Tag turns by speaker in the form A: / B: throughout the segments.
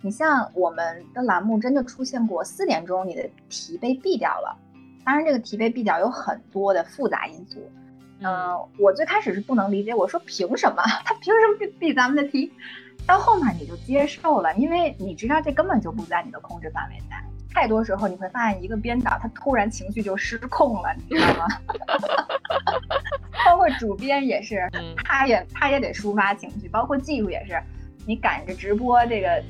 A: 你像我们的栏目真的出现过四点钟你的题被毙掉了，当然这个题被毙掉有很多的复杂因素。嗯，我最开始是不能理解，我说凭什么 他凭什么毙咱们的题？到后面你就接受了，因为你知道这根本就不在你的控制范围内。太多时候你会发现，一个编导他突然情绪就失控了，你知道吗？包括主编也是，他也他也得抒发情绪，包括技术也是，你赶着直播这个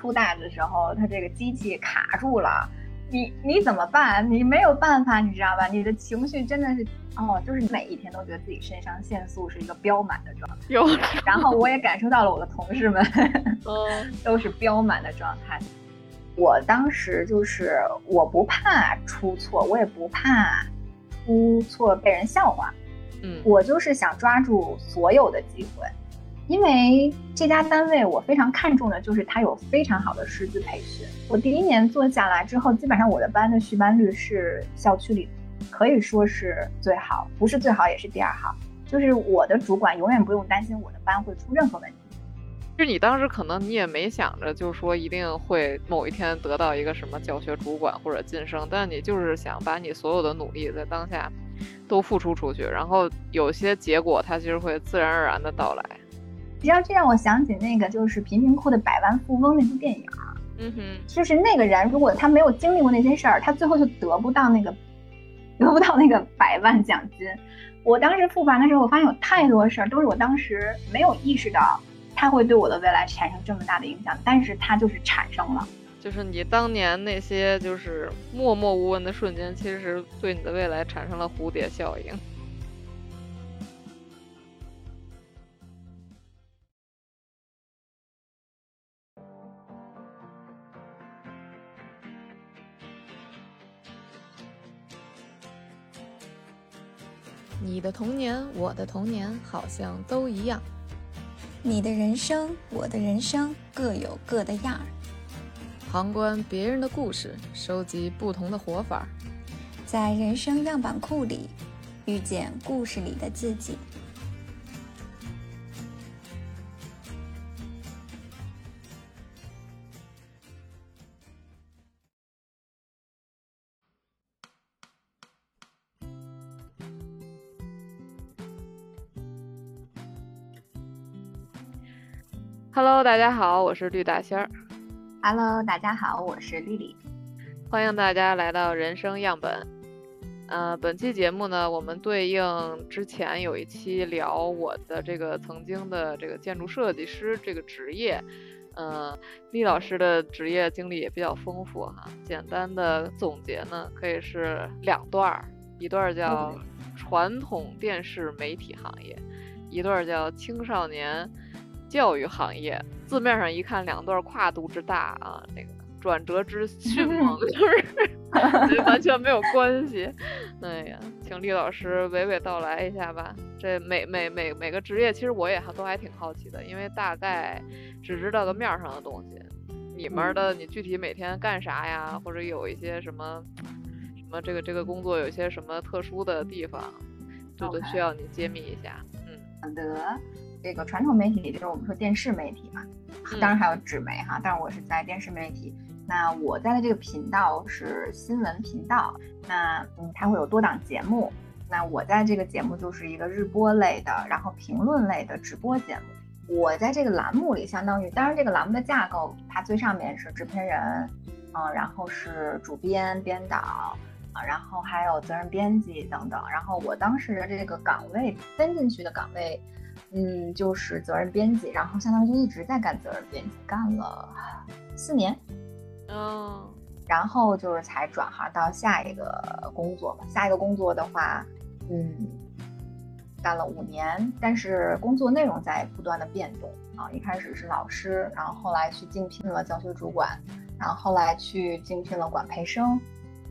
A: 出大的时候，它这个机器卡住了。你你怎么办？你没有办法，你知道吧？你的情绪真的是哦，就是每一天都觉得自己肾上腺素是一个飙满的状态。
B: 有，
A: 然后我也感受到了我的同事们，嗯，都是飙满的状态。我当时就是我不怕出错，我也不怕出错被人笑话，
B: 嗯，
A: 我就是想抓住所有的机会。因为这家单位我非常看重的就是它有非常好的师资培训。我第一年做下来之后，基本上我的班的续班率是校区里可以说是最好，不是最好也是第二好。就是我的主管永远不用担心我的班会出任何问题。
B: 就你当时可能你也没想着，就是说一定会某一天得到一个什么教学主管或者晋升，但你就是想把你所有的努力在当下都付出出去，然后有些结果它其实会自然而然的到来。
A: 你知道，这让我想起那个就是贫民窟的百万富翁那部电影。
B: 嗯哼，
A: 就是那个人，如果他没有经历过那些事儿，他最后就得不到那个，得不到那个百万奖金。我当时复盘的时候，我发现有太多事儿都是我当时没有意识到，它会对我的未来产生这么大的影响，但是它就是产生了。
B: 就是你当年那些就是默默无闻的瞬间，其实对你的未来产生了蝴蝶效应。
C: 你的童年，我的童年，好像都一样。
D: 你的人生，我的人生，各有各的样儿。
C: 旁观别人的故事，收集不同的活法，
D: 在人生样板库里遇见故事里的自己。
B: Hello，大家好，我是绿大仙儿。
A: Hello，大家好，我是丽丽。
B: 欢迎大家来到人生样本。呃，本期节目呢，我们对应之前有一期聊我的这个曾经的这个建筑设计师这个职业。嗯，丽老师的职业经历也比较丰富哈。简单的总结呢，可以是两段儿，一段叫传统电视媒体行业，一段叫青少年。教育行业字面上一看，两段跨度之大啊，那个转折之迅 猛，就是 完全没有关系。哎呀，请厉老师娓娓道来一下吧。这每每每每个职业，其实我也都还挺好奇的，因为大概只知道个面上的东西。里面的你具体每天干啥呀？或者有一些什么什么这个这个工作有一些什么特殊的地方，这都需要你揭秘一下。
A: 嗯，好的。这个传统媒体就是我们说电视媒体嘛，当然还有纸媒哈，但是我是在电视媒体。那我在的这个频道是新闻频道，那嗯，它会有多档节目。那我在这个节目就是一个日播类的，然后评论类的直播节目。我在这个栏目里，相当于当然这个栏目的架构，它最上面是制片人，嗯，然后是主编、编导啊，然后还有责任编辑等等。然后我当时的这个岗位分进去的岗位。嗯，就是责任编辑，然后相当于就一直在干责任编辑，干了四年，
B: 嗯，
A: 然后就是才转行到下一个工作吧。下一个工作的话，嗯，干了五年，但是工作内容在不断的变动啊。一开始是老师，然后后来去竞聘了教学主管，然后后来去竞聘了管培生，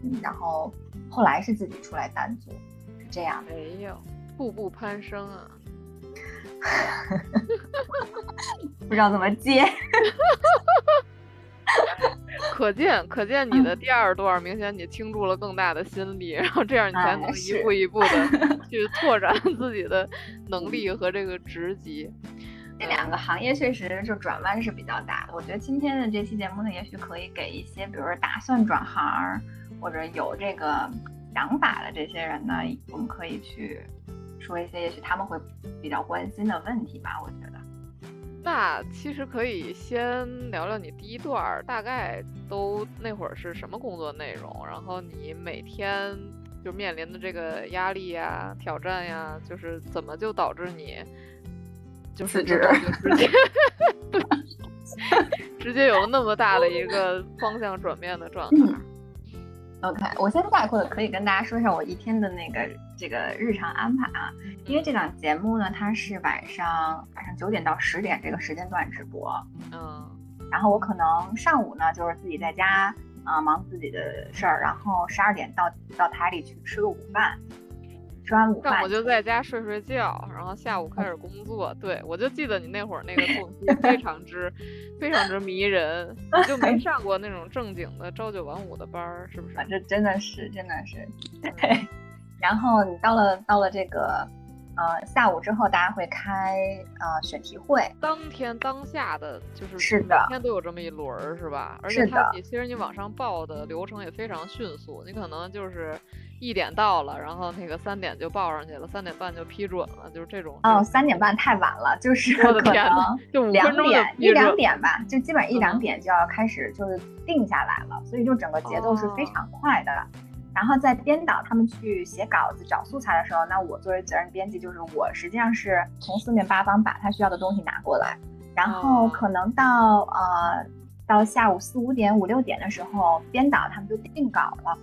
A: 嗯，然后后来是自己出来单做，是这样。
B: 没有，步步攀升啊。
A: 不知道怎么接，
B: 可见可见你的第二段明显你倾注了更大的心力，然后这样你才能一步一步的 去拓展自己的能力和这个职级。
A: 这两个行业确实就转弯是比较大的。我觉得今天的这期节目呢，也许可以给一些，比如说打算转行或者有这个想法的这些人呢，我们可以去说一些，也许他们会比较关心的问题吧。我觉得。
B: 那其实可以先聊聊你第一段大概都那会儿是什么工作内容，然后你每天就面临的这个压力呀、挑战呀，就是怎么就导致你。就是直接 直接有了那么大的一个方向转变的状态。
A: OK，我先概括的可以跟大家说一下我一天的那个这个日常安排啊，因为这档节目呢，它是晚上晚上九点到十点这个时间段直播，
B: 嗯，
A: 然后我可能上午呢就是自己在家啊忙自己的事儿，然后十二点到到台里去吃个午饭。吃完午饭，
B: 我就在家睡睡觉，然后下午开始工作。对，我就记得你那会儿那个作 息非常之、非常之迷人，就没上过那种正经的朝九晚五的班儿，是不是？
A: 这真的是，真的是。对。然后你到了到了这个呃下午之后，大家会开呃选题会，
B: 当天当下的就是
A: 是的，
B: 每天都有这么一轮儿，是吧？而且它其实你往上报的流程也非常迅速，你可能就是。一点到了，然后那个三点就报上去了，三点半就批准了，就是这种。
A: 哦，三点半太晚了，就是可能
B: 就
A: 两点一两点吧，就基本上一两点就要开始就是定下来了，所以就整个节奏是非常快的。然后在编导他们去写稿子找素材的时候，那我作为责任编辑，就是我实际上是从四面八方把他需要的东西拿过来，然后可能到呃到下午四五点五六点的时候，编导他们就定稿了。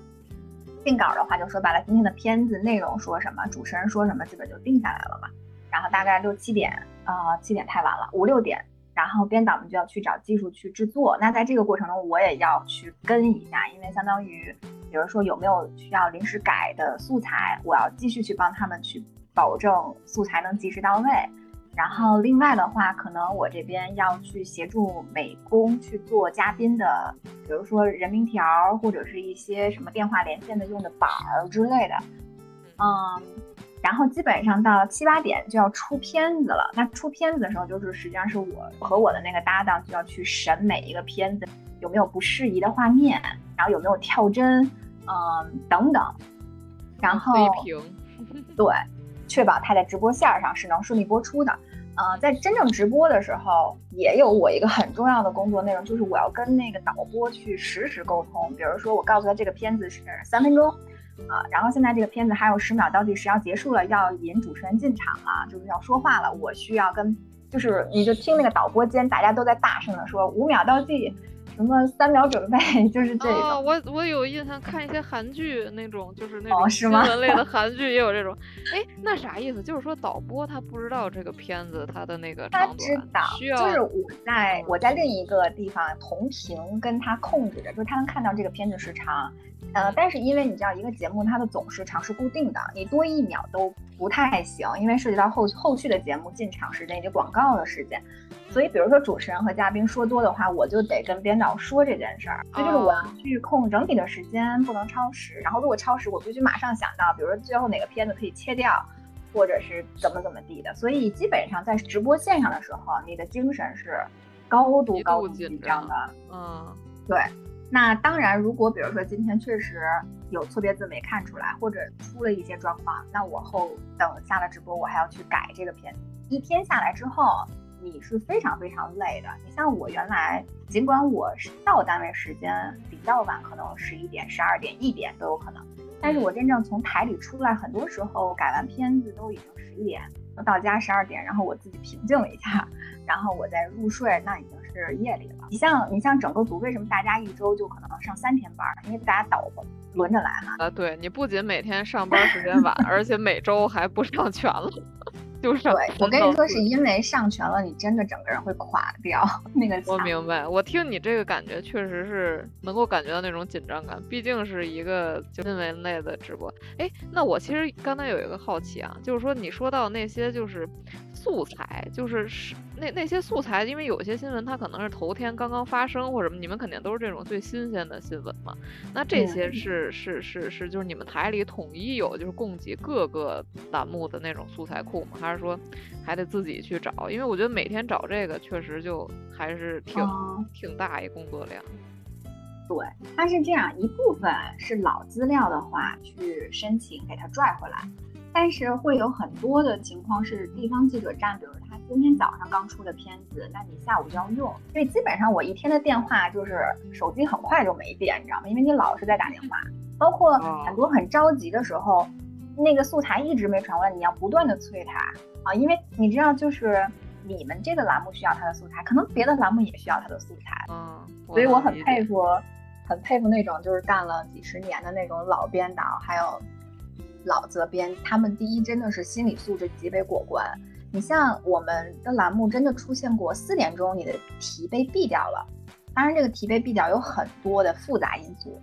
A: 定稿的话，就说白了，今天的片子内容说什么，主持人说什么，基本就定下来了嘛。然后大概六七点，呃，七点太晚了，五六点，然后编导们就要去找技术去制作。那在这个过程中，我也要去跟一下，因为相当于，比如说有没有需要临时改的素材，我要继续去帮他们去保证素材能及时到位。然后另外的话，可能我这边要去协助美工去做嘉宾的，比如说人名条或者是一些什么电话连线的用的板儿之类的，嗯，然后基本上到七八点就要出片子了。那出片子的时候，就是实际上是我和我的那个搭档就要去审每一个片子有没有不适宜的画面，然后有没有跳帧，嗯，等等，然后对，确保它在直播线上是能顺利播出的。呃，在真正直播的时候，也有我一个很重要的工作内容，就是我要跟那个导播去实时沟通。比如说，我告诉他这个片子是三分钟，啊，然后现在这个片子还有十秒倒计时要结束了，要引主持人进场了，就是要说话了。我需要跟，就是你就听那个导播间大家都在大声的说五秒倒计。什么三秒准备就是这种，
B: 我我有印象看一些韩剧那种，就是那种新闻类的 韩剧也有这种。哎，那啥意思？就是说导播他不知道这个片子他的那个
A: 他知道，就是我在我在另一个地方同屏跟他控制着，就是他能看到这个片子时长。呃，但是因为你知道一个节目它的总时长是固定的，你多一秒都不太行，因为涉及到后后续的节目进场时间以及广告的时间。所以，比如说主持人和嘉宾说多的话，我就得跟编导说这件事儿。所以就是我要去控整体的时间，不能超时。然后如果超时，我必须马上想到，比如说最后哪个片子可以切掉，或者是怎么怎么地的。所以基本上在直播线上的时候，你的精神是高度高度紧张的。
B: 嗯，
A: 对。那当然，如果比如说今天确实有错别字没看出来，或者出了一些状况，那我后等下了直播，我还要去改这个片子。一天下来之后。你是非常非常累的。你像我原来，尽管我是到单位时间比较晚，可能十一点、十二点、一点都有可能，但是我真正从台里出来，很多时候改完片子都已经十一点，到家十二点，然后我自己平静了一下，然后我再入睡，那已经是夜里了。你像你像整个组，为什么大家一周就可能上三天班？因为大家倒轮着来哈。
B: 啊，对你不仅每天上班时间晚，而且每周还不上全了。就是对，
A: 我跟你说，是因为上全了，你真的整个人会垮掉。那个
B: 我明白，我听你这个感觉，确实是能够感觉到那种紧张感。毕竟是一个新闻类的直播。哎，那我其实刚才有一个好奇啊，就是说你说到那些就是素材，就是是那那些素材，因为有些新闻它可能是头天刚刚发生或者什么，你们肯定都是这种最新鲜的新闻嘛。那这些是是是是，就是你们台里统一有，就是供给各个栏目的那种素材库吗？还是说还得自己去找？因为我觉得每天找这个确实就还是挺挺大一工作量。
A: 对，它是这样一部分是老资料的话去申请给它拽回来，但是会有很多的情况是地方记者站，比如他今天早上刚出的片子，那你下午就要用，所以基本上我一天的电话就是手机很快就没电，你知道吗？因为你老是在打电话，包括很多很着急的时候，那个素材一直没传过来，你要不断的催他啊，因为你知道就是你们这个栏目需要他的素材，可能别的栏目也需要他的素材，
B: 嗯，
A: 所以我很佩服。很佩服那种就是干了几十年的那种老编导，还有老责编，他们第一真的是心理素质极为过关。你像我们的栏目真的出现过四点钟你的题被毙掉了，当然这个题被毙掉有很多的复杂因素。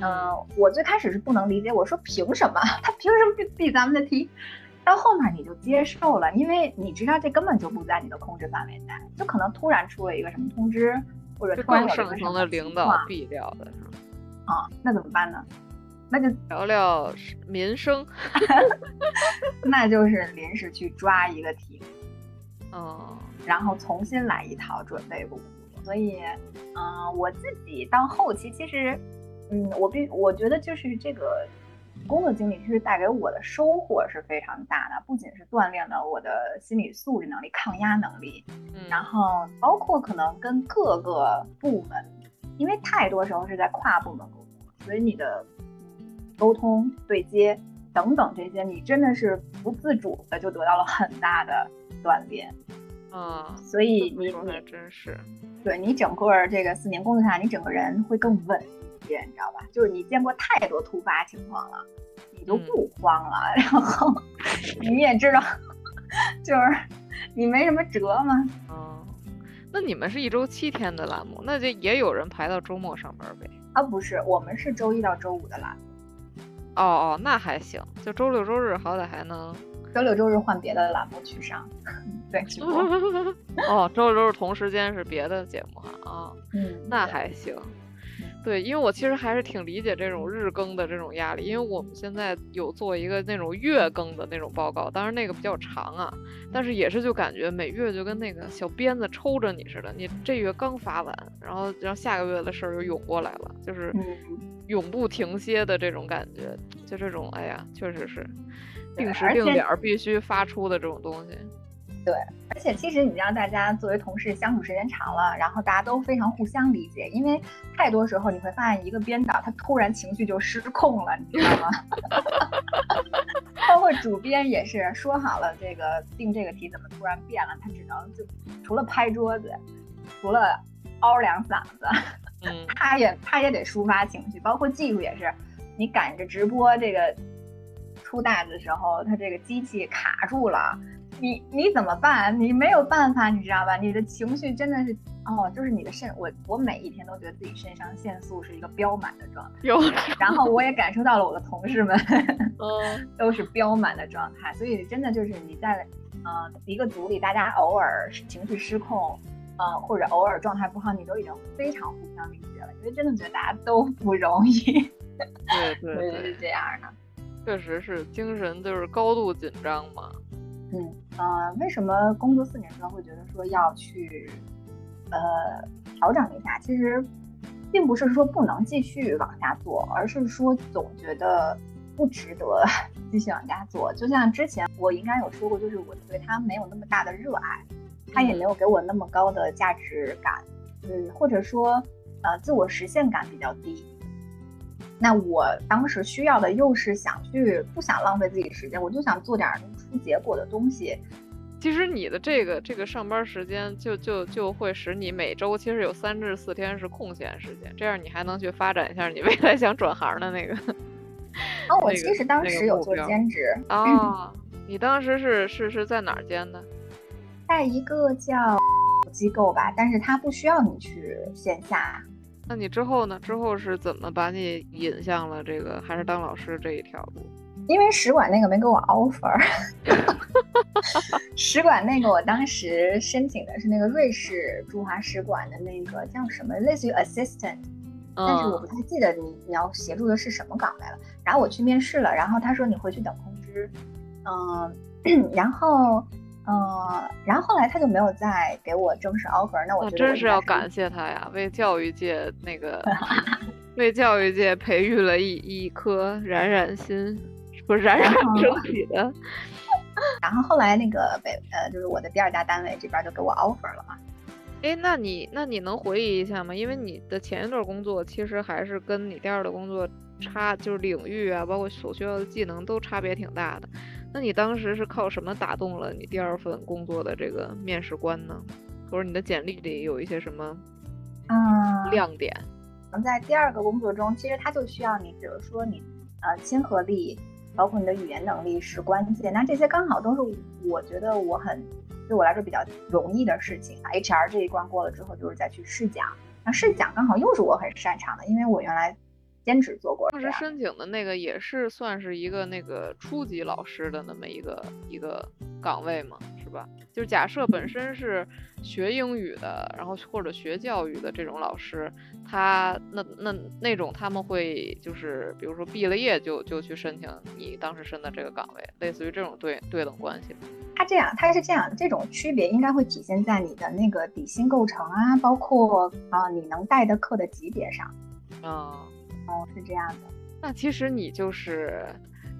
A: 嗯，我最开始是不能理解，我说凭什么 他凭什么毙毙咱们的题？到后面你就接受了，因为你知道这根本就不在你的控制范围内，就可能突然出了一个什么通知。或者
B: 更上层的领导毙掉的是吗？
A: 啊，那怎么办呢？那就
B: 聊聊民生，
A: 那就是临时去抓一个题，
B: 嗯，
A: 然后重新来一套准备工作。所以，嗯，我自己到后期其实，嗯，我必我觉得就是这个。工作经历其实带给我的收获是非常大的，不仅是锻炼了我的心理素质能力、抗压能力，然后包括可能跟各个部门，因为太多时候是在跨部门沟通，所以你的沟通对接等等这些，你真的是不自主的就得到了很大的锻炼。
B: 啊，
A: 所以你
B: 你真是，
A: 对你整个这个四年工作下来，你整个人会更稳一些。你知道吧？就是你见过太多突发情况了，你就不慌了。然后你也知道，就是你没什么辙嘛。
B: 嗯，那你们是一周七天的栏目，那就也有人排到周末上班呗？
A: 啊，不是，我们是周一到周五的栏目。
B: 哦哦，那还行，就周六周日好歹还能。
A: 周六周日换别的栏目去上。对。
B: 哦，周六周日同时间是别的节目哈啊。
A: 嗯，
B: 那还行。对，因为我其实还是挺理解这种日更的这种压力，因为我们现在有做一个那种月更的那种报告，当然那个比较长啊，但是也是就感觉每月就跟那个小鞭子抽着你似的，你这月刚发完，然后然后下个月的事儿又涌过来了，就是永不停歇的这种感觉，就这种哎呀，确实是定时定点必须发出的这种东西。
A: 对，而且其实你知道，大家作为同事相处时间长了，然后大家都非常互相理解，因为太多时候你会发现一个编导他突然情绪就失控了，你知道吗？包括主编也是说好了这个定这个题，怎么突然变了？他只能就除了拍桌子，除了嗷两嗓子，
B: 嗯，
A: 他也他也得抒发情绪。包括技术也是，你赶着直播这个出大的时候，他这个机器卡住了。你你怎么办？你没有办法，你知道吧？你的情绪真的是哦，就是你的肾，我我每一天都觉得自己肾上腺素是一个飙满的状态，
B: 有。
A: 然后我也感受到了我的同事们，
B: 嗯，
A: 都是飙满的状态。所以真的就是你在呃一个组里，大家偶尔情绪失控，呃或者偶尔状态不好，你都已经非常互相理解了，因为真的觉得大家都不容易。
B: 对 对对，
A: 是这样的。
B: 确实是精神就是高度紧张嘛。
A: 嗯呃，为什么工作四年之后会觉得说要去呃调整一下？其实并不是说不能继续往下做，而是说总觉得不值得继续往下做。就像之前我应该有说过，就是我对他没有那么大的热爱，他也没有给我那么高的价值感，嗯，或者说呃自我实现感比较低。那我当时需要的又是想去不想浪费自己时间，我就想做点出结果的东西。
B: 其实你的这个这个上班时间就就就会使你每周其实有三至四天是空闲时间，这样你还能去发展一下你未来想转行的那个。
A: 啊，我其实当时有做兼职
B: 啊。你当时是是是在哪儿兼的？
A: 在一个叫机构吧，但是他不需要你去线下。
B: 那你之后呢？之后是怎么把你引向了这个还是当老师这一条路？
A: 因为使馆那个没给我 offer。使馆那个，我当时申请的是那个瑞士驻华使馆的那个叫什么，类似于 assistant，但是我不太记得你你要协助的是什么岗位了。然后我去面试了，然后他说你回去等通知，嗯，然后。呃，然后后来他就没有再给我正式 offer，那我觉得
B: 真是要感谢他呀，为教育界那个 为教育界培育了一一颗冉冉心，不是冉冉升起的。
A: 然后后来那个北呃，就是我的第二家单位这边就给我 offer 了嘛。
B: 哎，那你那你能回忆一下吗？因为你的前一段工作其实还是跟你第二的工作差，就是领域啊，包括所需要的技能都差别挺大的。那你当时是靠什么打动了你第二份工作的这个面试官呢？或者你的简历里有一些什么
A: 嗯
B: 亮点？
A: 能在第二个工作中，其实他就需要你，比如说你呃亲和力，包括你的语言能力是关键。那这些刚好都是我觉得我很对我来说比较容易的事情。HR 这一关过了之后，就是再去试讲。那试讲刚好又是我很擅长的，因为我原来。兼职做过，
B: 当时申请的那个也是算是一个那个初级老师的那么一个一个岗位嘛，是吧？就是假设本身是学英语的，然后或者学教育的这种老师，他那那那种他们会就是比如说毕了业就就去申请你当时申的这个岗位，类似于这种对对等关系。
A: 他这样，他是这样，这种区别应该会体现在你的那个底薪构成啊，包括啊你能带的课的级别上，
B: 啊。
A: 哦，是这样的。
B: 那其实你就是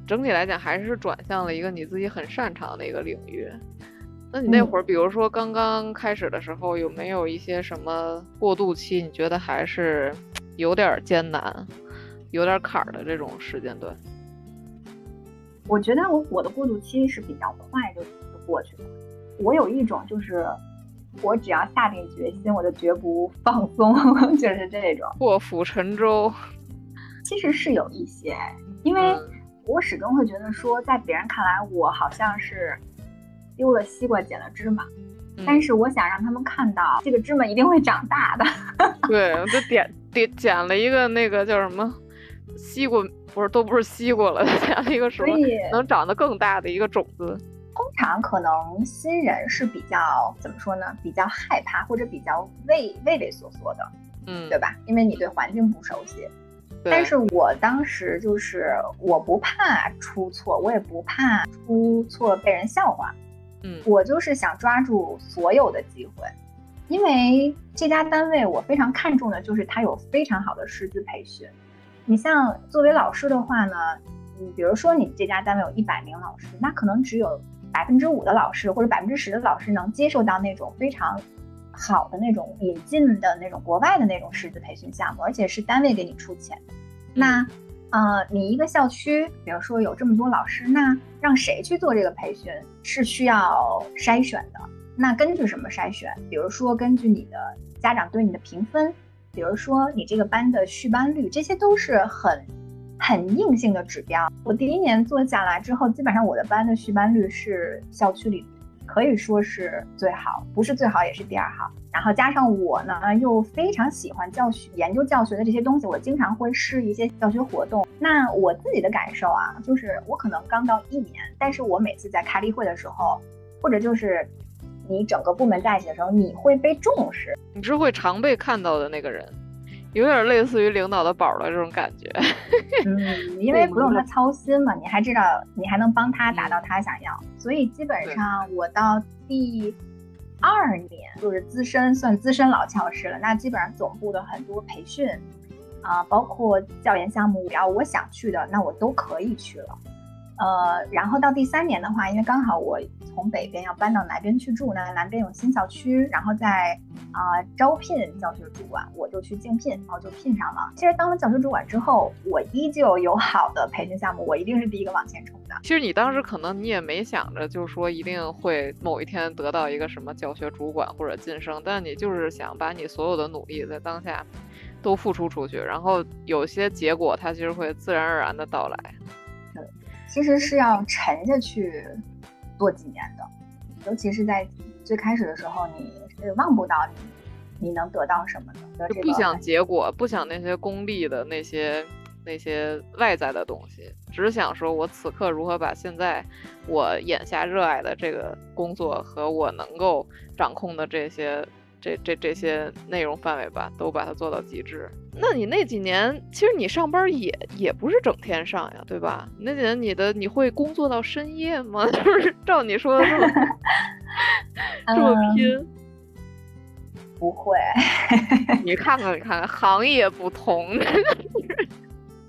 B: 整体来讲，还是转向了一个你自己很擅长的一个领域。那你那会儿，比如说刚刚开始的时候，有没有一些什么过渡期？你觉得还是有点艰难、有点坎儿的这种时间段？
A: 我觉得我我的过渡期是比较快就过去了。我有一种就是，我只要下定决心，我就绝不放松，就是这种
B: 破釜沉舟。
A: 其实是有一些，因为我始终会觉得说，在别人看来，我好像是丢了西瓜捡了芝麻，但是我想让他们看到，这个芝麻一定会长大的。
B: 对，我就点点捡了一个那个叫什么西瓜，不是都不是西瓜了，捡了一个什么能长得更大的一个种子。
A: 通常可能新人是比较怎么说呢？比较害怕或者比较畏畏畏缩缩的，
B: 嗯，
A: 对吧？因为你对环境不熟悉。但是我当时就是我不怕出错，我也不怕出错被人笑话，
B: 嗯，
A: 我就是想抓住所有的机会，因为这家单位我非常看重的就是它有非常好的师资培训。你像作为老师的话呢，你比如说你这家单位有一百名老师，那可能只有百分之五的老师或者百分之十的老师能接受到那种非常。好的那种引进的那种国外的那种师资培训项目，而且是单位给你出钱。那，呃，你一个校区，比如说有这么多老师，那让谁去做这个培训是需要筛选的。那根据什么筛选？比如说根据你的家长对你的评分，比如说你这个班的续班率，这些都是很很硬性的指标。我第一年做下来之后，基本上我的班的续班率是校区里。可以说是最好，不是最好也是第二好。然后加上我呢，又非常喜欢教学、研究教学的这些东西，我经常会试一些教学活动。那我自己的感受啊，就是我可能刚到一年，但是我每次在开例会的时候，或者就是你整个部门在一起的时候，你会被重视，
B: 你是会常被看到的那个人。有点类似于领导的宝的这种感觉，
A: 嗯，因为不用他操心嘛，你还知道，你还能帮他达到他想要，所以基本上我到第二年就是资深，算资深老教师了。那基本上总部的很多培训啊，包括教研项目，只要我想去的，那我都可以去了。呃，然后到第三年的话，因为刚好我从北边要搬到南边去住，那南边有新校区，然后在啊招聘教学主管，我就去竞聘，然后就聘上了。其实当了教学主管之后，我依旧有好的培训项目，我一定是第一个往前冲的。
B: 其实你当时可能你也没想着，就是说一定会某一天得到一个什么教学主管或者晋升，但你就是想把你所有的努力在当下都付出出去，然后有些结果它其实会自然而然的到来。
A: 其实是要沉下去做几年的，尤其是在最开始的时候，你是望不到你你能得到什么的，
B: 就不想结果，不想那些功利的那些那些外在的东西，只想说我此刻如何把现在我眼下热爱的这个工作和我能够掌控的这些这这这些内容范围吧，都把它做到极致。那你那几年，其实你上班也也不是整天上呀，对吧？那几年你的你会工作到深夜吗？就是照你说的 这么这么拼。
A: 不会，
B: 你看看，你看看，行业不同。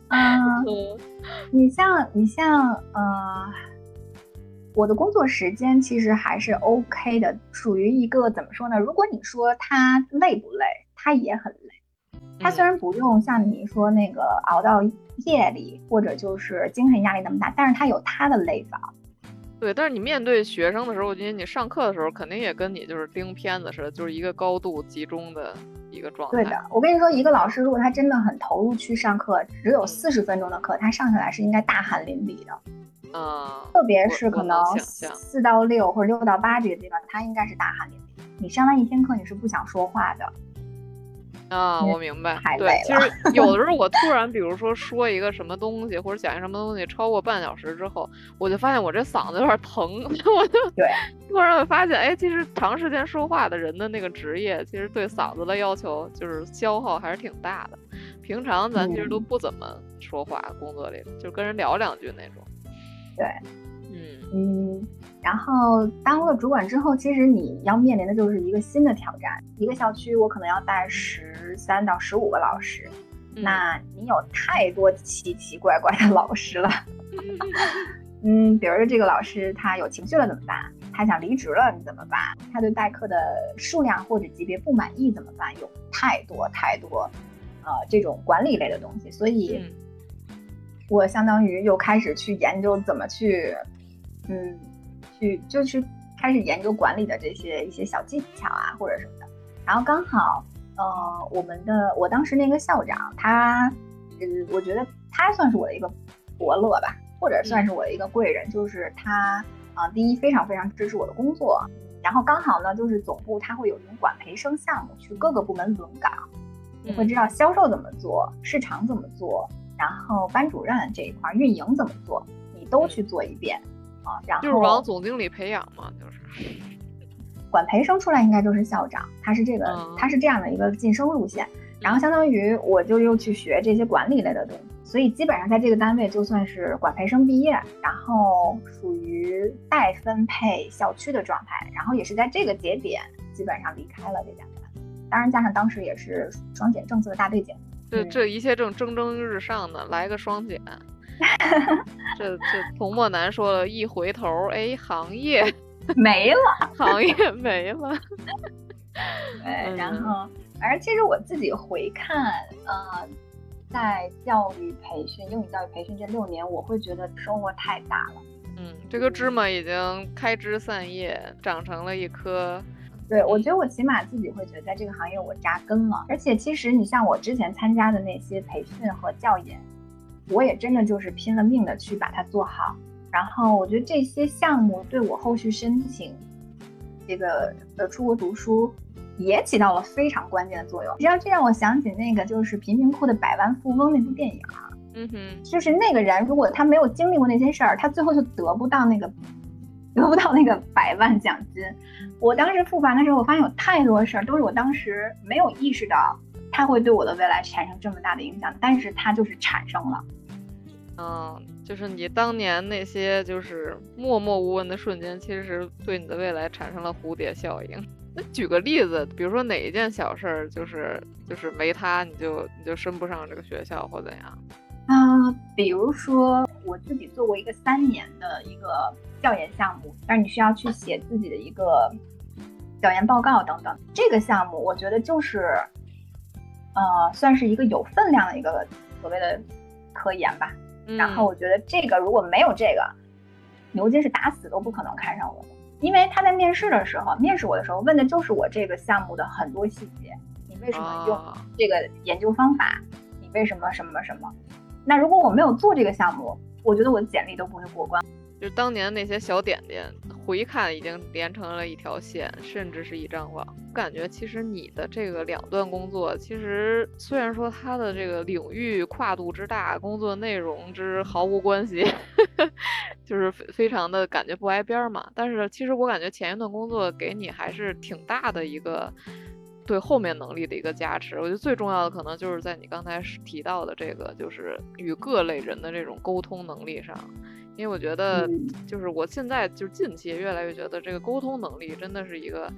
A: 嗯，你像你像呃，我的工作时间其实还是 OK 的，属于一个怎么说呢？如果你说他累不累，他也很累。他虽然不用像你说那个熬到夜里，或者就是精神压力那么大，但是他有他的累法。
B: 对，但是你面对学生的时候，我觉得你上课的时候肯定也跟你就是盯片子似的，就是一个高度集中的一个状态。
A: 对的，我跟你说，一个老师如果他真的很投入去上课，只有四十分钟的课，他上下来是应该大汗淋漓的。
B: 嗯，
A: 特别是可能四到六或者六到八这个地方，他应该是大汗淋漓。你上完一天课，你是不想说话的。
B: 啊，我明白。对，其实有的时候我突然，比如说说一个什么东西，或者讲一个什么东西，超过半小时之后，我就发现我这嗓子有点疼，我就
A: 对，
B: 突然会发现，哎，其实长时间说话的人的那个职业，其实对嗓子的要求就是消耗还是挺大的。平常咱其实都不怎么说话，工作里就跟人聊两句那种。
A: 对，嗯嗯。然后当了主管之后，其实你要面临的就是一个新的挑战。一个校区我可能要带十三到十五个老师，那你有太多奇奇怪怪的老师了。嗯，比如说这个老师他有情绪了怎么办？他想离职了你怎么办？他对代课的数量或者级别不满意怎么办？有太多太多，呃，这种管理类的东西，所以，我相当于又开始去研究怎么去，嗯。去就去开始研究管理的这些一些小技巧啊，或者什么的。然后刚好，呃，我们的我当时那个校长，他，呃，我觉得他算是我的一个伯乐吧，或者算是我的一个贵人。就是他，啊，第一非常非常支持我的工作。然后刚好呢，就是总部他会有这种管培生项目，去各个部门轮岗，你会知道销售怎么做，市场怎么做，然后班主任这一块运营怎么做，你都去做一遍。啊，然后
B: 就是往总经理培养嘛，就是
A: 管培生出来应该就是校长，他是这个，他是这样的一个晋升路线。然后相当于我就又去学这些管理类的东西，所以基本上在这个单位就算是管培生毕业，然后属于待分配校区的状态，然后也是在这个节点基本上离开了这家单位。当然加上当时也是双减政策的大背景，
B: 这这一切正蒸蒸日上的，来个双减。这这童墨南说了一回头，哎，行业
A: 没了，
B: 行业 没了。
A: 对，然后，反正其实我自己回看，呃，在教育培训、英语教育培训这六年，我会觉得收获太大了。
B: 嗯，这个芝麻已经开枝散叶，长成了一颗。
A: 对，我觉得我起码自己会觉得，在这个行业我扎根了。而且，其实你像我之前参加的那些培训和教研。我也真的就是拼了命的去把它做好，然后我觉得这些项目对我后续申请这个呃出国读书也起到了非常关键的作用。实际上，这让我想起那个就是贫民窟的百万富翁那部电影，
B: 嗯哼，
A: 就是那个人如果他没有经历过那些事儿，他最后就得不到那个得不到那个百万奖金。我当时复盘的时候，我发现有太多事儿都是我当时没有意识到。它会对我的未来产生这么大的影响，但是它就是产生了。
B: 嗯，就是你当年那些就是默默无闻的瞬间，其实对你的未来产生了蝴蝶效应。那举个例子，比如说哪一件小事儿，就是就是没它你就你就升不上这个学校或怎样？
A: 啊，比如说我自己做过一个三年的一个调研项目，但是你需要去写自己的一个调研报告等等。这个项目我觉得就是。呃，算是一个有分量的一个所谓的科研吧。然后我觉得这个如果没有这个，牛津是打死都不可能看上我的，因为他在面试的时候，面试我的时候问的就是我这个项目的很多细节。你为什么用这个研究方法？你为什么什么什么？那如果我没有做这个项目，我觉得我的简历都不会过关。
B: 就当年那些小点点，回看已经连成了一条线，甚至是一张网。感觉其实你的这个两段工作，其实虽然说它的这个领域跨度之大，工作内容之毫无关系，就是非非常的感觉不挨边嘛。但是其实我感觉前一段工作给你还是挺大的一个对后面能力的一个加持。我觉得最重要的可能就是在你刚才提到的这个，就是与各类人的这种沟通能力上。因为我觉得，就是我现在就是近期越来越觉得这个沟通能力真的是一个，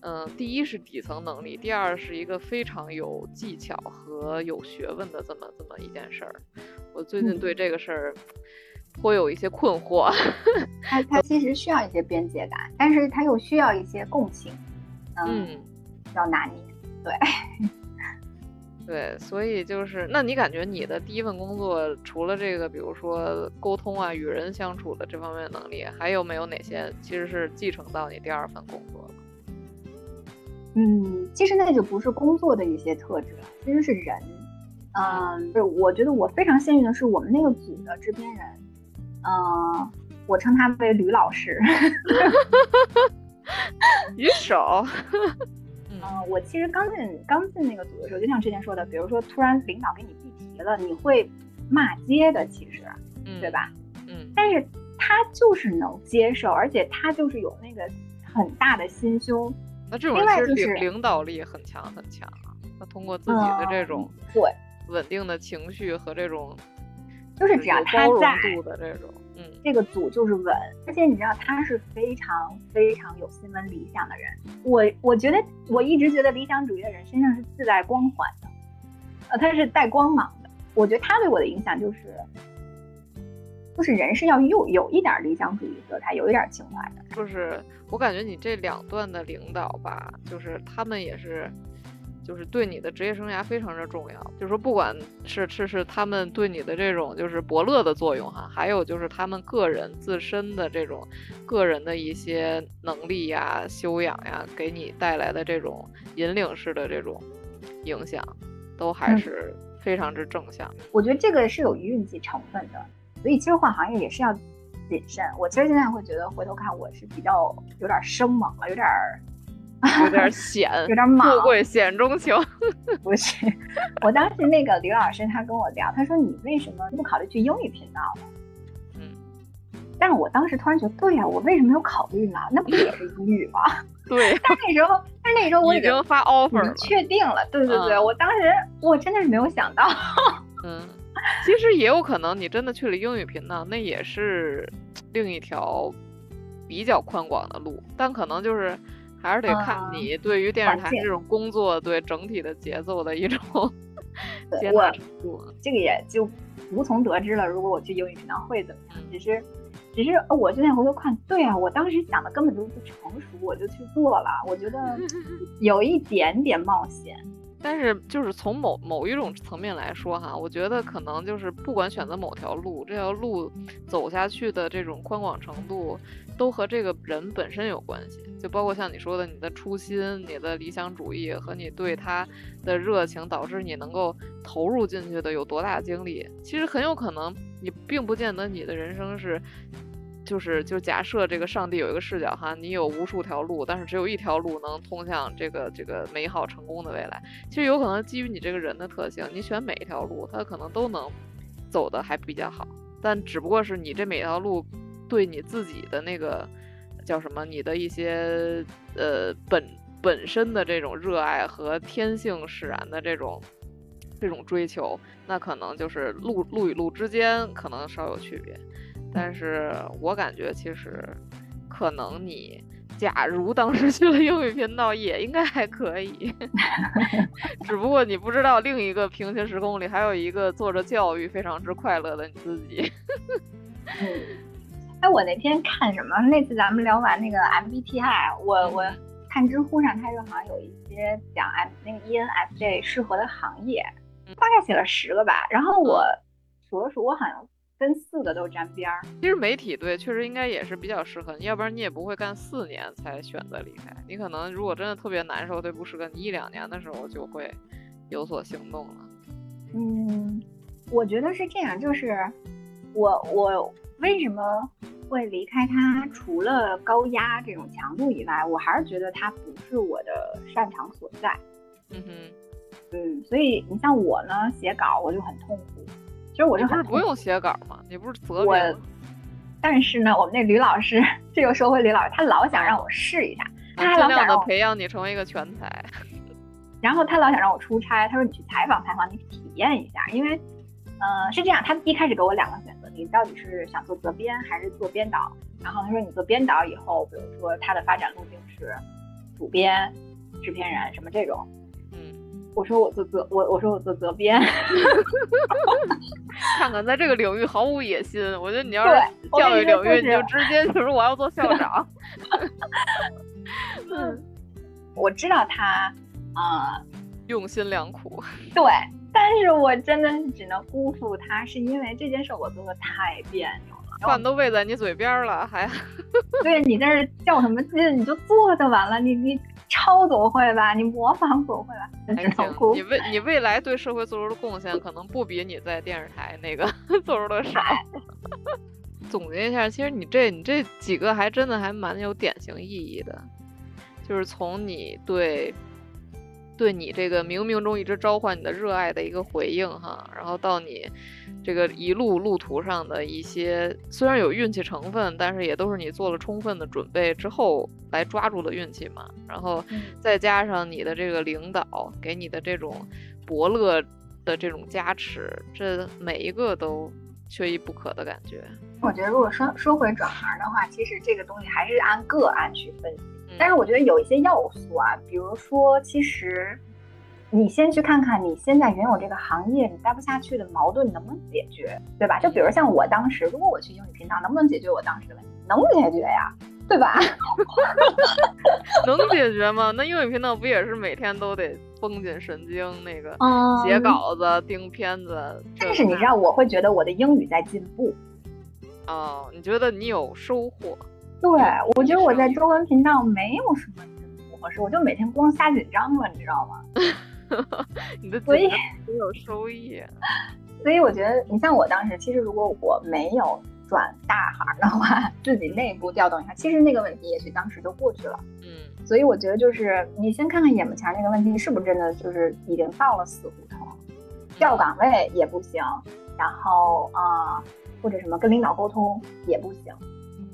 B: 嗯，第一是底层能力，第二是一个非常有技巧和有学问的这么这么一件事儿。我最近对这个事儿颇有一些困惑。
A: 它它其实需要一些边界感，但是它又需要一些共情，嗯，要拿捏，对。
B: 对，所以就是，那你感觉你的第一份工作，除了这个，比如说沟通啊、与人相处的这方面能力，还有没有哪些其实是继承到你第二份工作了？
A: 嗯，其实那就不是工作的一些特质了，其实是人。嗯，是，我觉得我非常幸运的是，我们那个组的制片人，嗯，我称他为吕老师。
B: 举手。
A: 嗯，我其实刚进刚进那个组的时候，就像之前说的，比如说突然领导给你闭题了，你会骂街的，其实，对吧？
B: 嗯。
A: 但是他就是能接受，而且他就是有那个很大的心胸。
B: 那这种其实领领导力很强很强啊。他通过自己的这种
A: 对
B: 稳定的情绪和这种
A: 就是只要他在
B: 的这种。
A: 这个组就是稳，而且你知道他是非常非常有新闻理想的人。我我觉得我一直觉得理想主义的人身上是自带光环的，呃，他是带光芒的。我觉得他对我的影响就是，就是人是要有有一点理想主义色彩，有一点情怀的。
B: 就是我感觉你这两段的领导吧，就是他们也是。就是对你的职业生涯非常的重要，就是说，不管是是是他们对你的这种就是伯乐的作用哈，还有就是他们个人自身的这种个人的一些能力呀、修养呀，给你带来的这种引领式的这种影响，都还是非常之正向。
A: 我觉得这个是有运气成分的，所以其实换行业也是要谨慎。我其实现在会觉得，回头看我是比较有点生猛了，有点。
B: 有点险，
A: 有点莽，
B: 富贵险中求。
A: 不是，我当时那个李老师他跟我聊，他说你为什么不考虑去英语频道呢？
B: 嗯，
A: 但是我当时突然觉得，对呀，我为什么没有考虑呢？那不也是英语吗？
B: 对。
A: 但那时候，但那时候我
B: 已经发 offer，了
A: 确定了。对对对，我当时我真的是没有想到。
B: 嗯，其实也有可能你真的去了英语频道，那也是另一条比较宽广的路，但可能就是。还是得看你对于电视台这种工作对整体的节奏的一种 接纳程度，
A: 这个也就无从得知了。如果我去英语频道会怎么样？只是，只是我现在回头看，对啊，我当时想的根本就不成熟，我就去做了。我觉得 有一点点冒险。
B: 但是，就是从某某一种层面来说，哈，我觉得可能就是不管选择某条路，这条路走下去的这种宽广程度，都和这个人本身有关系。就包括像你说的，你的初心、你的理想主义和你对他的热情，导致你能够投入进去的有多大精力。其实很有可能，你并不见得你的人生是。就是就假设这个上帝有一个视角哈，你有无数条路，但是只有一条路能通向这个这个美好成功的未来。其实有可能基于你这个人的特性，你选每一条路，它可能都能走的还比较好。但只不过是你这每条路对你自己的那个叫什么，你的一些呃本本身的这种热爱和天性使然的这种这种追求，那可能就是路路与路之间可能稍有区别。但是我感觉其实，可能你假如当时去了英语频道，也应该还可以，只不过你不知道另一个平行时空里还有一个做着教育非常之快乐的你自己。
A: 嗯，哎，我那天看什么？那次咱们聊完那个 MBTI，我我看知乎上，它就好像有一些讲 M 那个 ENFJ 适合的行业，大概写了十个吧。然后我数了数，我好像。跟四个都沾边儿。
B: 其实媒体对确实应该也是比较适合，要不然你也不会干四年才选择离开。你可能如果真的特别难受，对不适合，你一两年的时候就会有所行动了。
A: 嗯，我觉得是这样，就是我我为什么会离开他，除了高压这种强度以外，我还是觉得他不是我的擅长所在。
B: 嗯哼，
A: 嗯，所以你像我呢，写稿我就很痛苦。其实我
B: 你
A: 是很
B: 不是不用写稿吗？你不是责
A: 我？但是呢，我们那吕老师，这个说回吕老师，他老想让我试一下，他还老想让我，
B: 培养你成为一个全才。
A: 然后他老想让我出差，他说你去采访采访，你体验一下，因为，呃，是这样，他一开始给我两个选择，你到底是想做责编还是做编导？然后他说你做编导以后，比如说他的发展路径是主编、制片人什么这种。
B: 嗯，
A: 我说我做责我我说我做责编，
B: 看看在这个领域毫无野心。我觉得你要是教育领域，你就直接就是我要做校长。
A: 嗯，我知道他，啊、
B: 用心良苦。
A: 对，但是我真的是只能辜负他，是因为这件事我做的太别扭了。
B: 饭都喂在你嘴边了，还
A: 对你在这儿较什么劲？你就做就完了，你你抄总会吧，你模仿总会吧。
B: 你未你未来对社会做出的贡献，可能不比你在电视台那个 做出的少。总结一下，其实你这你这几个还真的还蛮有典型意义的，就是从你对对你这个冥冥中一直召唤你的热爱的一个回应哈，然后到你这个一路路途上的一些虽然有运气成分，但是也都是你做了充分的准备之后来抓住的运气嘛，然后
A: 嗯
B: 再加上你的这个领导给你的这种伯乐的这种加持，这每一个都缺一不可的感觉。
A: 我觉得如果说说回转行的话，其实这个东西还是按个案去分析。
B: 嗯
A: 但是我觉得有一些要素啊，比如说，其实你先去看看你现在原有这个行业你待不下去的矛盾能不能解决，对吧？就比如像我当时，如果我去英语频道，能不能解决我当时的问题？能解决呀，对吧？
B: 能解决吗？那英语频道不也是每天都得绷紧神经，那个
A: 嗯
B: 写稿子、盯片子？这
A: 但是你知道，我会觉得我的英语在进步。
B: 哦，你觉得你有收获？
A: 对，我觉得我在中文频道没有什么进步和收获，我就每天光瞎紧张了，你知道吗？
B: 你的
A: 所以
B: 紧张很有收益。
A: 所以我觉得，你像我当时，其实如果我没有转大行的话，自己内部调动一下，其实那个问题也许当时就过去了。
B: 嗯，
A: 所以我觉得就是你先看看眼巴前儿那个问题是不是真的就是已经到了死胡同，调岗位也不行，然后啊、或者什么跟领导沟通也不行。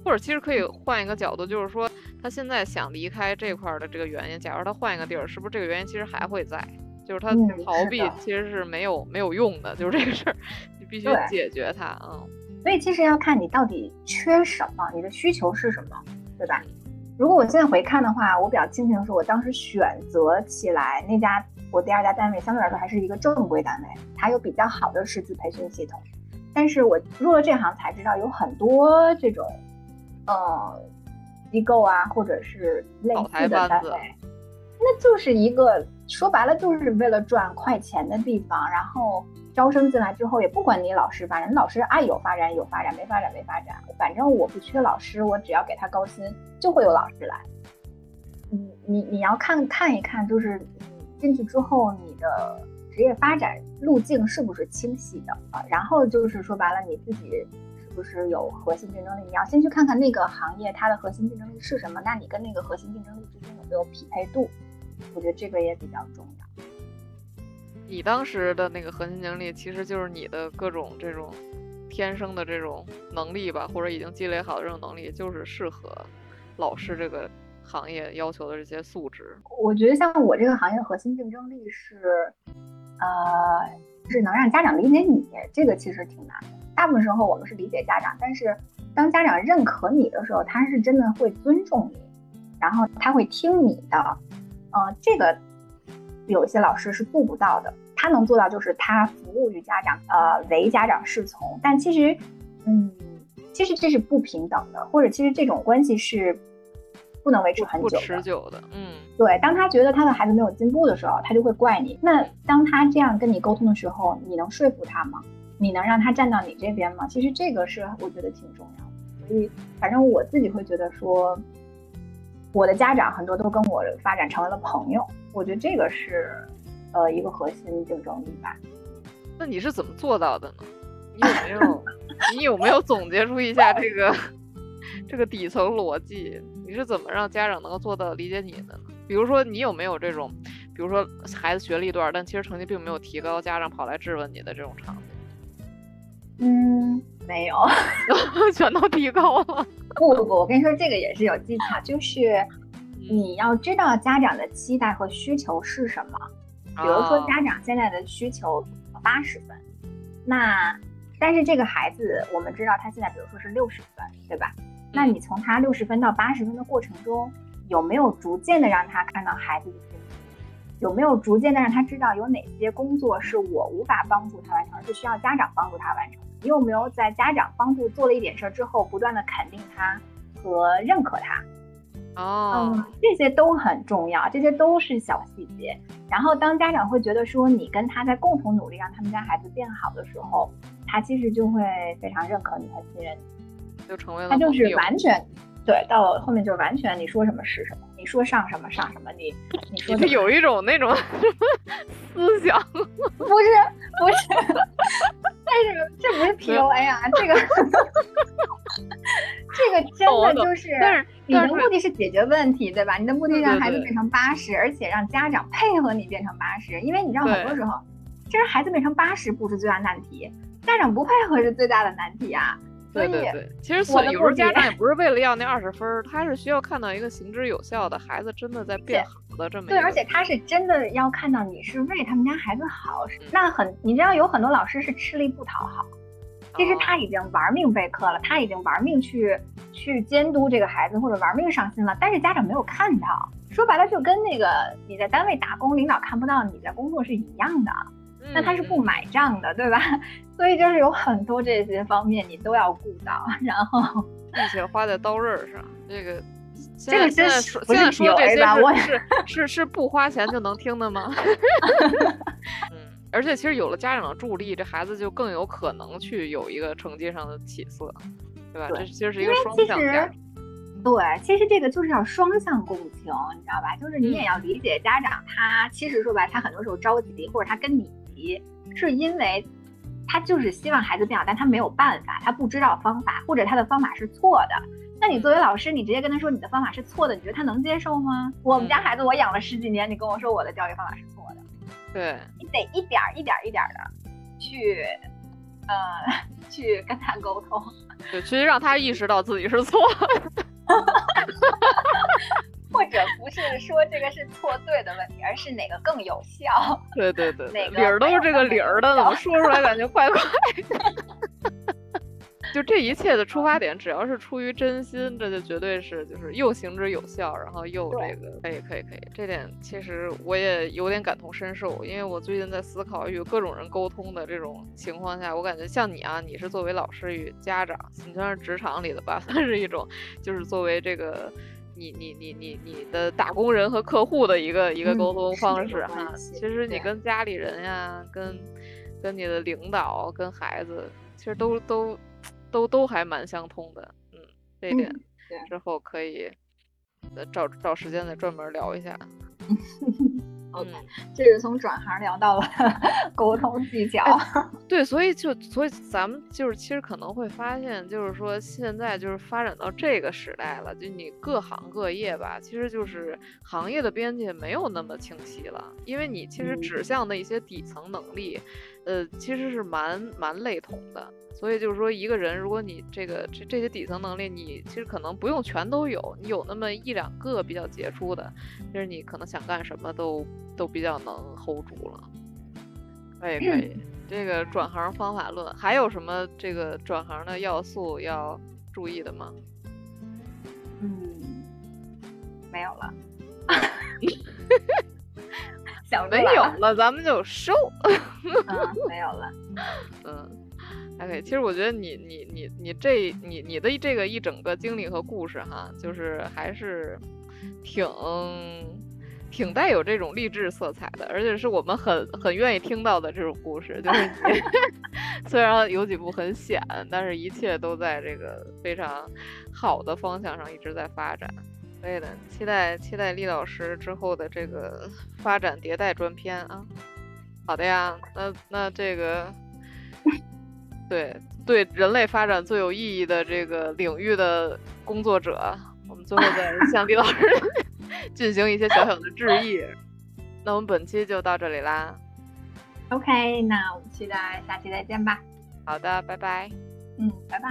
B: 或者其实可以换一个角度，就是说他现在想离开这块儿的这个原因，假如他换一个地儿，是不是这个原因其实还会在？就是他
A: 嗯
B: 逃避其实是没有没有用的，就是这个事儿，你必须解决它。嗯，
A: 所以其实要看你到底缺什么，你的需求是什么，对吧？如果我现在回看的话，我比较庆幸的是，我当时选择起来那家我第二家单位，相对来说还是一个正规单位，它有比较好的师资培训系统。但是我入了这行才知道，有很多这种呃机构啊，或者是类似的单位，那就是一个说白了就是为了赚快钱的地方。然后招生进来之后，也不管你老师发展，你老师爱有发展有发展，没发展没发展，反正我不缺老师，我只要给他高薪，就会有老师来。你你你要看看一看，就是你进去之后，你的职业发展路径是不是清晰的啊？然后就是说白了，你自己是不是有核心竞争力？你要先去看看那个行业它的核心竞争力是什么，那你跟那个核心竞争力之间有没有匹配度？我觉得这个也比较重要。
B: 你当时的那个核心竞争力，其实就是你的各种这种天生的这种能力吧，或者已经积累好的这种能力，就是适合老师这个行业要求的这些素质。
A: 我觉得像我这个行业核心竞争力是，呃，是能让家长理解你，这个其实挺难的。大部分时候我们是理解家长，但是当家长认可你的时候，他是真的会尊重你，然后他会听你的。呃，这个有一些老师是做不到的，他能做到就是他服务于家长，呃，为家长侍从。但其实，嗯，其实这是不平等的，或者其实这种关系是不能维持很久的。
B: 持久的，嗯，
A: 对，当他觉得他的孩子没有进步的时候，他就会怪你。那当他这样跟你沟通的时候，你能说服他吗？你能让他站到你这边吗？其实这个是我觉得挺重要的。所以，反正我自己会觉得说，我的家长很多都跟我发展成为了朋友，我觉得这个是呃一个核心竞争力吧。
B: 那你是怎么做到的呢？你有没有 你有没有总结出一下这个 这个底层逻辑，你是怎么让家长能够做到理解你的呢？比如说，你有没有这种，比如说孩子学了一段，但其实成绩并没有提高，家长跑来质问你的这种场景？
A: 嗯，没有，
B: 全都提高了。
A: 不不不，我跟你说，这个也是有技巧，就是你要知道家长的期待和需求是什么。比如说，家长现在的需求八十分，那但是这个孩子，我们知道他现在比如说是六十分，对吧？那你从他六十分到八十分的过程中，有没有逐渐的让他看到孩子的进步？有没有逐渐的让他知道有哪些工作是我无法帮助他完成，是需要家长帮助他完成？你有没有在家长帮助做了一点事儿之后，不断的肯定他和认可他？
B: 哦，
A: 嗯，这些都很重要，这些都是小细节。然后当家长会觉得说你跟他在共同努力让他们家孩子变好的时候，他其实就会非常认可你和信任你，
B: 就成为了
A: 他就是完全对，到后面就是完全你说什么是什么，你说上什么上什么，你 你说
B: 他有一种那种 思想，
A: 不是不是，但是这不是 PUA 啊，这个 这个真的就是。你的目的是解决问题，对吧？你的目的让孩子变成八十，而且让家长配合你变成八十，因为你知道很多时候，其实孩子变成八十不是最大难题，家长不配合是最大的难题啊。
B: 对对对，其实有时候家长也不是为了要那二十分，他是需要看到一个行之有效的孩子真的在变好的这么。
A: 对，而且他是真的要看到你是为他们家孩子好。那很，你知道有很多老师是吃力不讨好。其实他已经玩命备课了，他已经玩命去去监督这个孩子，或者玩命上心了，但是家长没有看到。说白了，就跟那个你在单位打工，领导看不到你在工作是一样的，那他是不买账的，对吧？所以就是有很多这些方面你都要顾到，然后
B: 并且花在刀刃上。这个
A: 这个
B: 现在
A: 不是
B: 说这些
A: 我
B: 是是是不花钱就能听的吗？嗯。而且其实有了家长的助力，这孩子就更有可能去有一个成绩上的起色，对吧？这其实是一个双向价值。
A: 对，其实这个就是要双向共情，你知道吧？就是你也要理解家长，他其实说白，他很多时候着急，或者他跟你急，是因为他就是希望孩子变好，但他没有办法，他不知道方法，或者他的方法是错的。那你作为老师，你直接跟他说你的方法是错的，你觉得他能接受吗？我们家孩子我养了十几年，你跟我说我的教育方法是错的。
B: 对
A: 你得一点一点一点的去，呃，去跟他沟通，
B: 对，去让他意识到自己是错，
A: 或者不是说这个是错对的问题，而是哪个更有效。
B: 对对对，
A: 哪个
B: 理儿都是这个理儿的，怎么说出来感觉怪怪的？就这一切的出发点，只要是出于真心，这就绝对是就是又行之有效，然后又这个可以可以可以。这点其实我也有点感同身受，因为我最近在思考与各种人沟通的这种情况下，我感觉像你啊，你是作为老师与家长，你算是职场里的吧，算是一种就是作为这个你你你你你的打工人和客户的一个一个沟通方式哈。其实你跟家里人呀，跟跟你的领导，跟孩子，其实都都。都都还蛮相通的，嗯，这一点之后可以找找时间再专门聊一下。
A: OK，这是从转行聊到了 沟通技巧。
B: 对，所以就所以咱们就是其实可能会发现，就是说现在就是发展到这个时代了，就你各行各业吧，其实就是行业的边界没有那么清晰了，因为你其实指向的一些底层能力，呃，其实是蛮蛮类同的。所以就是说，一个人如果你这个这这些底层能力，你其实可能不用全都有，你有那么一两个比较杰出的，就是你可能想干什么都都比较能 hold 住了。可以可以，这个转行方法论还有什么这个转行的要素要注意的吗？
A: 嗯，没有了。想
B: 没有了，咱们就收。
A: 嗯，没有了。
B: 嗯。OK，其实我觉得你你你你这你你的这个一整个经历和故事哈，就是还是挺挺带有这种励志色彩的，而且是我们很很愿意听到的这种故事。就是你 虽然有几步很险，但是一切都在这个非常好的方向上一直在发展。可以的，期待期待厉老师之后的这个发展迭代专篇啊。好的呀，那那这个。对，对人类发展最有意义的这个领域的工作者，我们最后再 向李老师 进行一些小小的致意。那我们本期就到这里啦。
A: OK，那我们期待下期再见吧。
B: 好的，拜拜。
A: 嗯，拜拜。